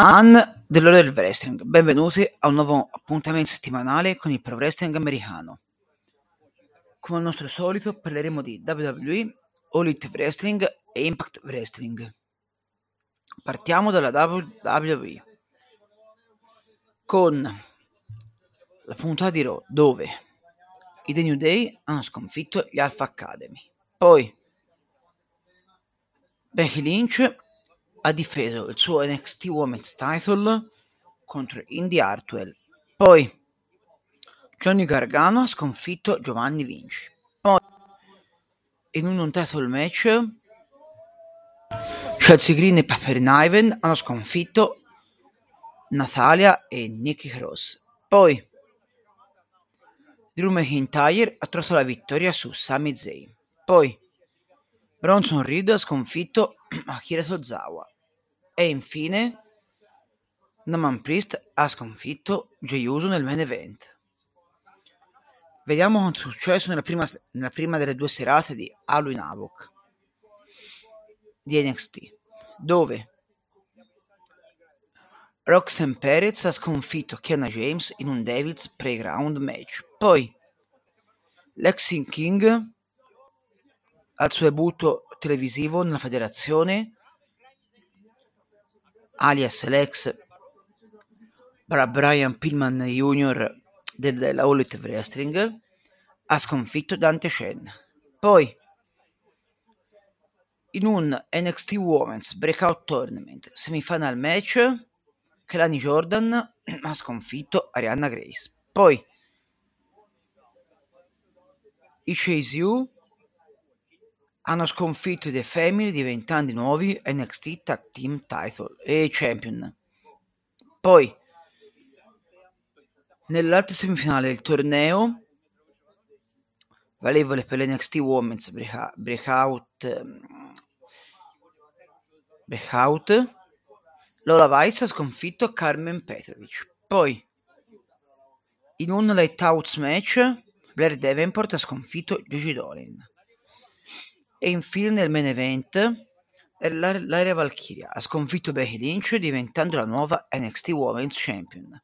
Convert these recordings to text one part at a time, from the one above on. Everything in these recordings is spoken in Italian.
Ann dell'Ora del Wrestling, benvenuti a un nuovo appuntamento settimanale con il Pro Wrestling americano. Come al nostro solito parleremo di WWE, All Elite Wrestling e Impact Wrestling. Partiamo dalla WWE con la puntata di Raw dove i The New Day hanno sconfitto gli Alpha Academy. Poi Becky Lynch ha difeso il suo NXT Women's Title contro Indy Hartwell. Poi Johnny Gargano ha sconfitto Giovanni Vinci. Poi in un non title match Chelsea Green e Pepper Niven hanno sconfitto Natalia e Nikki Cross. Poi Drew McIntyre ha trovato la vittoria su Sami Zayn. Poi Bronson Reed ha sconfitto Akira Tozawa e infine Naman Priest ha sconfitto Jey Uso nel main event. Vediamo quanto è successo nella prima, nella prima delle due serate di Halloween Havoc di NXT, dove Roxanne Perez ha sconfitto Kiana James in un Devils Playground match. Poi Lexing King al suo debutto televisivo nella federazione alias l'ex Brian Pillman Jr. della All Elite Wrestling ha sconfitto Dante Chen. Poi in un NXT Women's Breakout Tournament semifinal match Kelani Jordan ha sconfitto Arianna Grace. Poi i Chase U hanno sconfitto i The Family diventando i nuovi NXT Tag Team Title e Champion. Poi, nell'altra semifinale del torneo, valevole per l'NXT Women's Breakout, breakout Lola Vice ha sconfitto Carmen Petrovic. Poi, in un Lighthouse match, Blair Davenport ha sconfitto Gigi Dolin. E infine nel main event l'area Valkyria ha sconfitto Becky Lynch diventando la nuova NXT Women's Champion.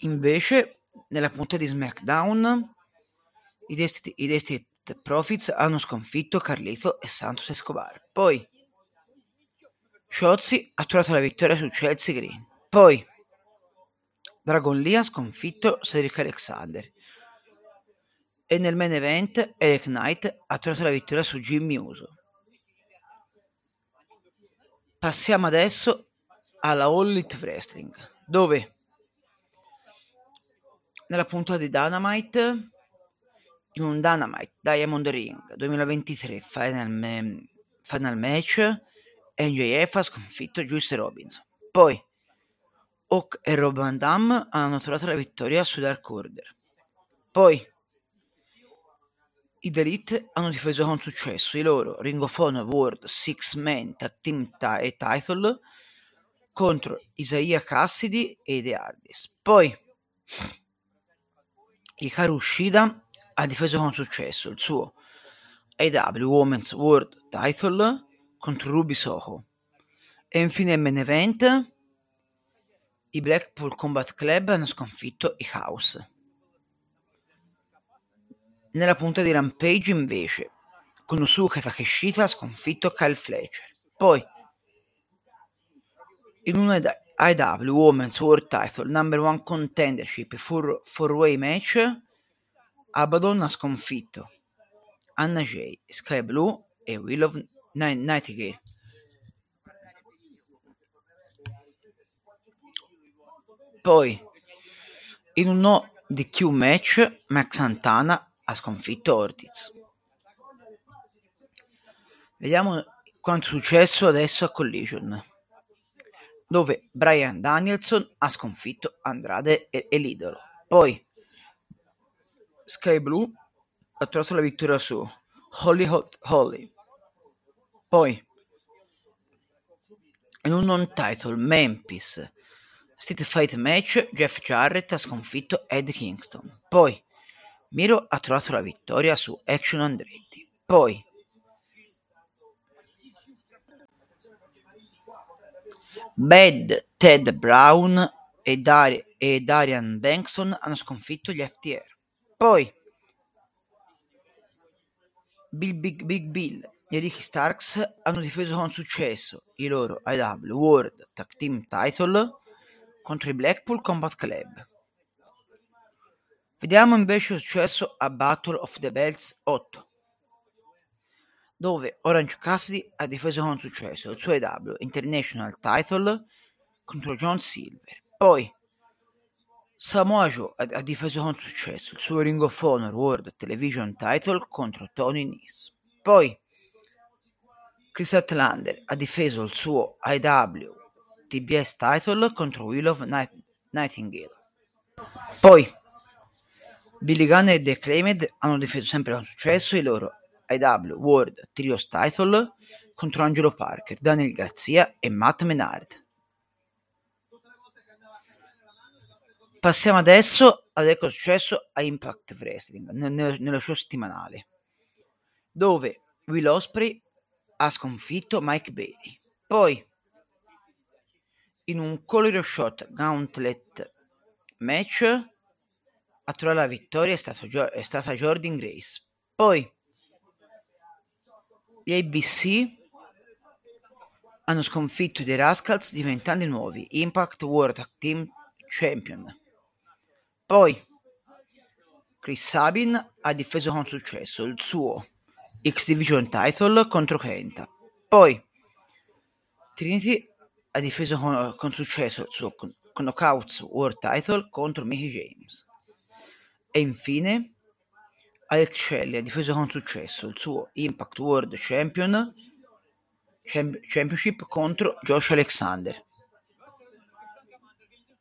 Invece, nella puntata di SmackDown, i Destined Profits hanno sconfitto Carlito e Santos Escobar. Poi, Shotzi ha trovato la vittoria su Chelsea Green. Poi, Dragon Lee ha sconfitto Cedric Alexander e nel main event Eric Knight ha trovato la vittoria su Jimmy Uso. Passiamo adesso alla All Elite Wrestling, dove nella puntata di Dynamite, in un Dynamite Diamond Ring 2023 Final, final Match, NJF ha sconfitto Juice Robinson. Poi Hawk e Rob Van Damme hanno trovato la vittoria su Dark Order. Poi i The Elite hanno difeso con successo i loro Ring of Honor World Six Man Tag Team e Title contro Isaiah Cassidy e The Hardys. Poi Hikaru Shida ha difeso con successo il suo AW Women's World Title contro Ruby Soho. E infine in main event i Blackpool Combat Club hanno sconfitto i House. Nella punta di Rampage invece, Konosuke Takeshita ha sconfitto Kyle Fletcher. Poi, in un IW Women's World Title Number One Contendership 4-Way match, Abaddon ha sconfitto Anna Jay, Sky Blue e Will of Nightingale. Poi, in un no DQ match, Max Santana ha sconfitto Ortiz. Vediamo quanto è successo adesso a Collision, dove Brian Danielson ha sconfitto Andrade e, e l'idolo. Poi Sky Blue ha trovato la vittoria su Holly Hot Holly. Poi in un non title Memphis Street Fight match Jeff Jarrett ha sconfitto Ed Kingston. Poi Miro ha trovato la vittoria su Action Andretti. Poi Bad Ted Brown e, Dar- e Darian Bankston hanno sconfitto gli FTR. Poi Bill Big Big Bill e Ricky Starks hanno difeso con successo i loro IW World Tag Team Title contro i Blackpool Combat Club. Vediamo invece il successo a Battle of the Belts 8, dove Orange Cassidy ha difeso con successo il suo IW International Title contro John Silver. Poi Samoa Joe ha difeso con successo il suo Ring of Honor World Television Title contro Tony Nese. Poi Chris Atlander ha difeso il suo IW TBS Title contro Will of Night- Nightingale. Poi Billy Gunn e The Claimed hanno difeso sempre con successo i loro IW World Trios Title contro Angelo Parker, Daniel Garcia e Matt Menard. Passiamo adesso a vedere cosa è successo a Impact Wrestling nel- nello show settimanale, dove Will Osprey ha sconfitto Mike Bailey. Poi, in un color shot gauntlet match, a trovare la vittoria è, stato è stata Jordan Grace. Poi, gli ABC hanno sconfitto i Rascals diventando i nuovi Impact World Team Champion. Poi Chris Sabin ha difeso con successo il suo X Division title contro Kenta. Poi Trinity ha difeso con, con successo il suo Knockouts World title contro Mickey James. E infine Alex Shelley ha difeso con successo il suo Impact World Champion Champ- Championship contro Josh Alexander.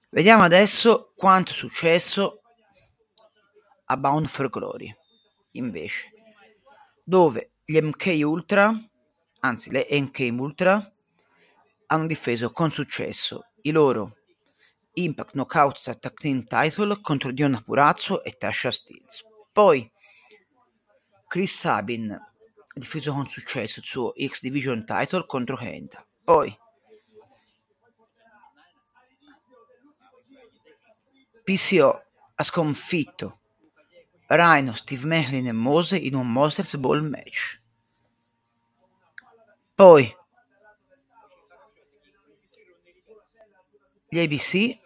Vediamo adesso quanto è successo a Bound for Glory, invece, dove gli MK Ultra, anzi le NK Ultra, hanno difeso con successo i loro Impact Knockouts Tag Team Title contro Dionna Purazzo e Tasha Steels. Poi Chris Sabin ha difeso con successo il suo X Division Title contro Kenta. Poi PCO ha sconfitto Rhino, Steve Macklin e Mose in un Monsters Ball match. Poi gli ABC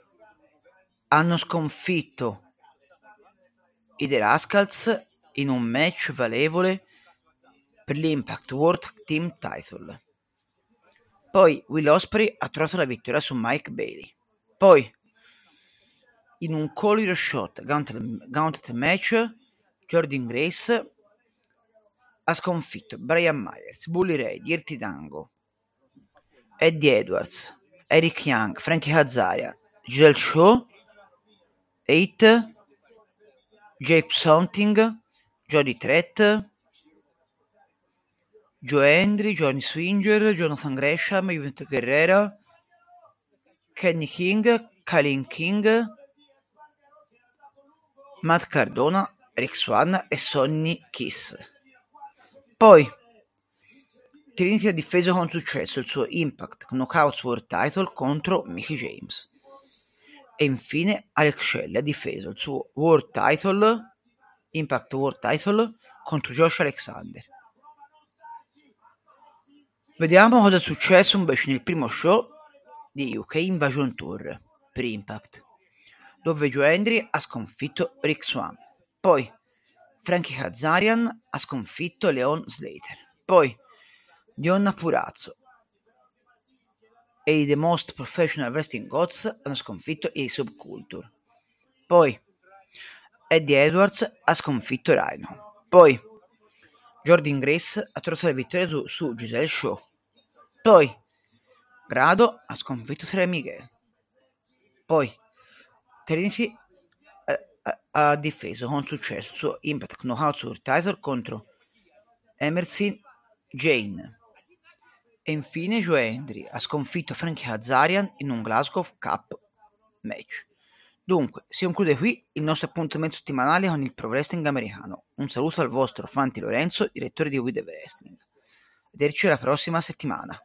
hanno sconfitto i The Rascals in un match valevole per l'Impact World Team Title. Poi Will Osprey ha trovato la vittoria su Mike Bailey. Poi in un collier shot gauntlet, gauntlet match Jordan Grace ha sconfitto Brian Myers, Bully Ray, Dirty Dango, Eddie Edwards, Eric Young, Frankie Hazaria, Giselle Shaw, 8, Jape Something, Jody Trett, Joe Hendry, Johnny Swinger, Jonathan Gresham, Juventus Guerrera, Kenny King, Kalin King, Matt Cardona, Rick Swan e Sonny Kiss. Poi Trinity ha difeso con successo il suo Impact Knockouts World Title contro Mickey James. E infine Alex Shelley ha difeso il suo World Title, Impact World Title contro Josh Alexander. Vediamo cosa è successo invece nel primo show di UK Invasion Tour per Impact, dove Joe Hendry ha sconfitto Rick Swan. Poi Frankie Kazarian ha sconfitto Leon Slater. Poi Dionna Purazzo e i The Most Professional Wrestling Gods hanno sconfitto i Subculture. Poi Eddie Edwards ha sconfitto Rhino. Poi Jordan Grace ha trovato la vittoria su, su Giselle Shaw. Poi Grado ha sconfitto Tre Miguel. Poi Trinity ha, ha, difeso con successo il suo Impact Knockout Sur Title contro Emerson Jane. E infine Joe Hendry ha sconfitto Frankie Hazarian in un Glasgow Cup match. Dunque, si conclude qui il nostro appuntamento settimanale con il pro wrestling americano. Un saluto al vostro Fanti Lorenzo, direttore di We Wrestling. Vederci la prossima settimana.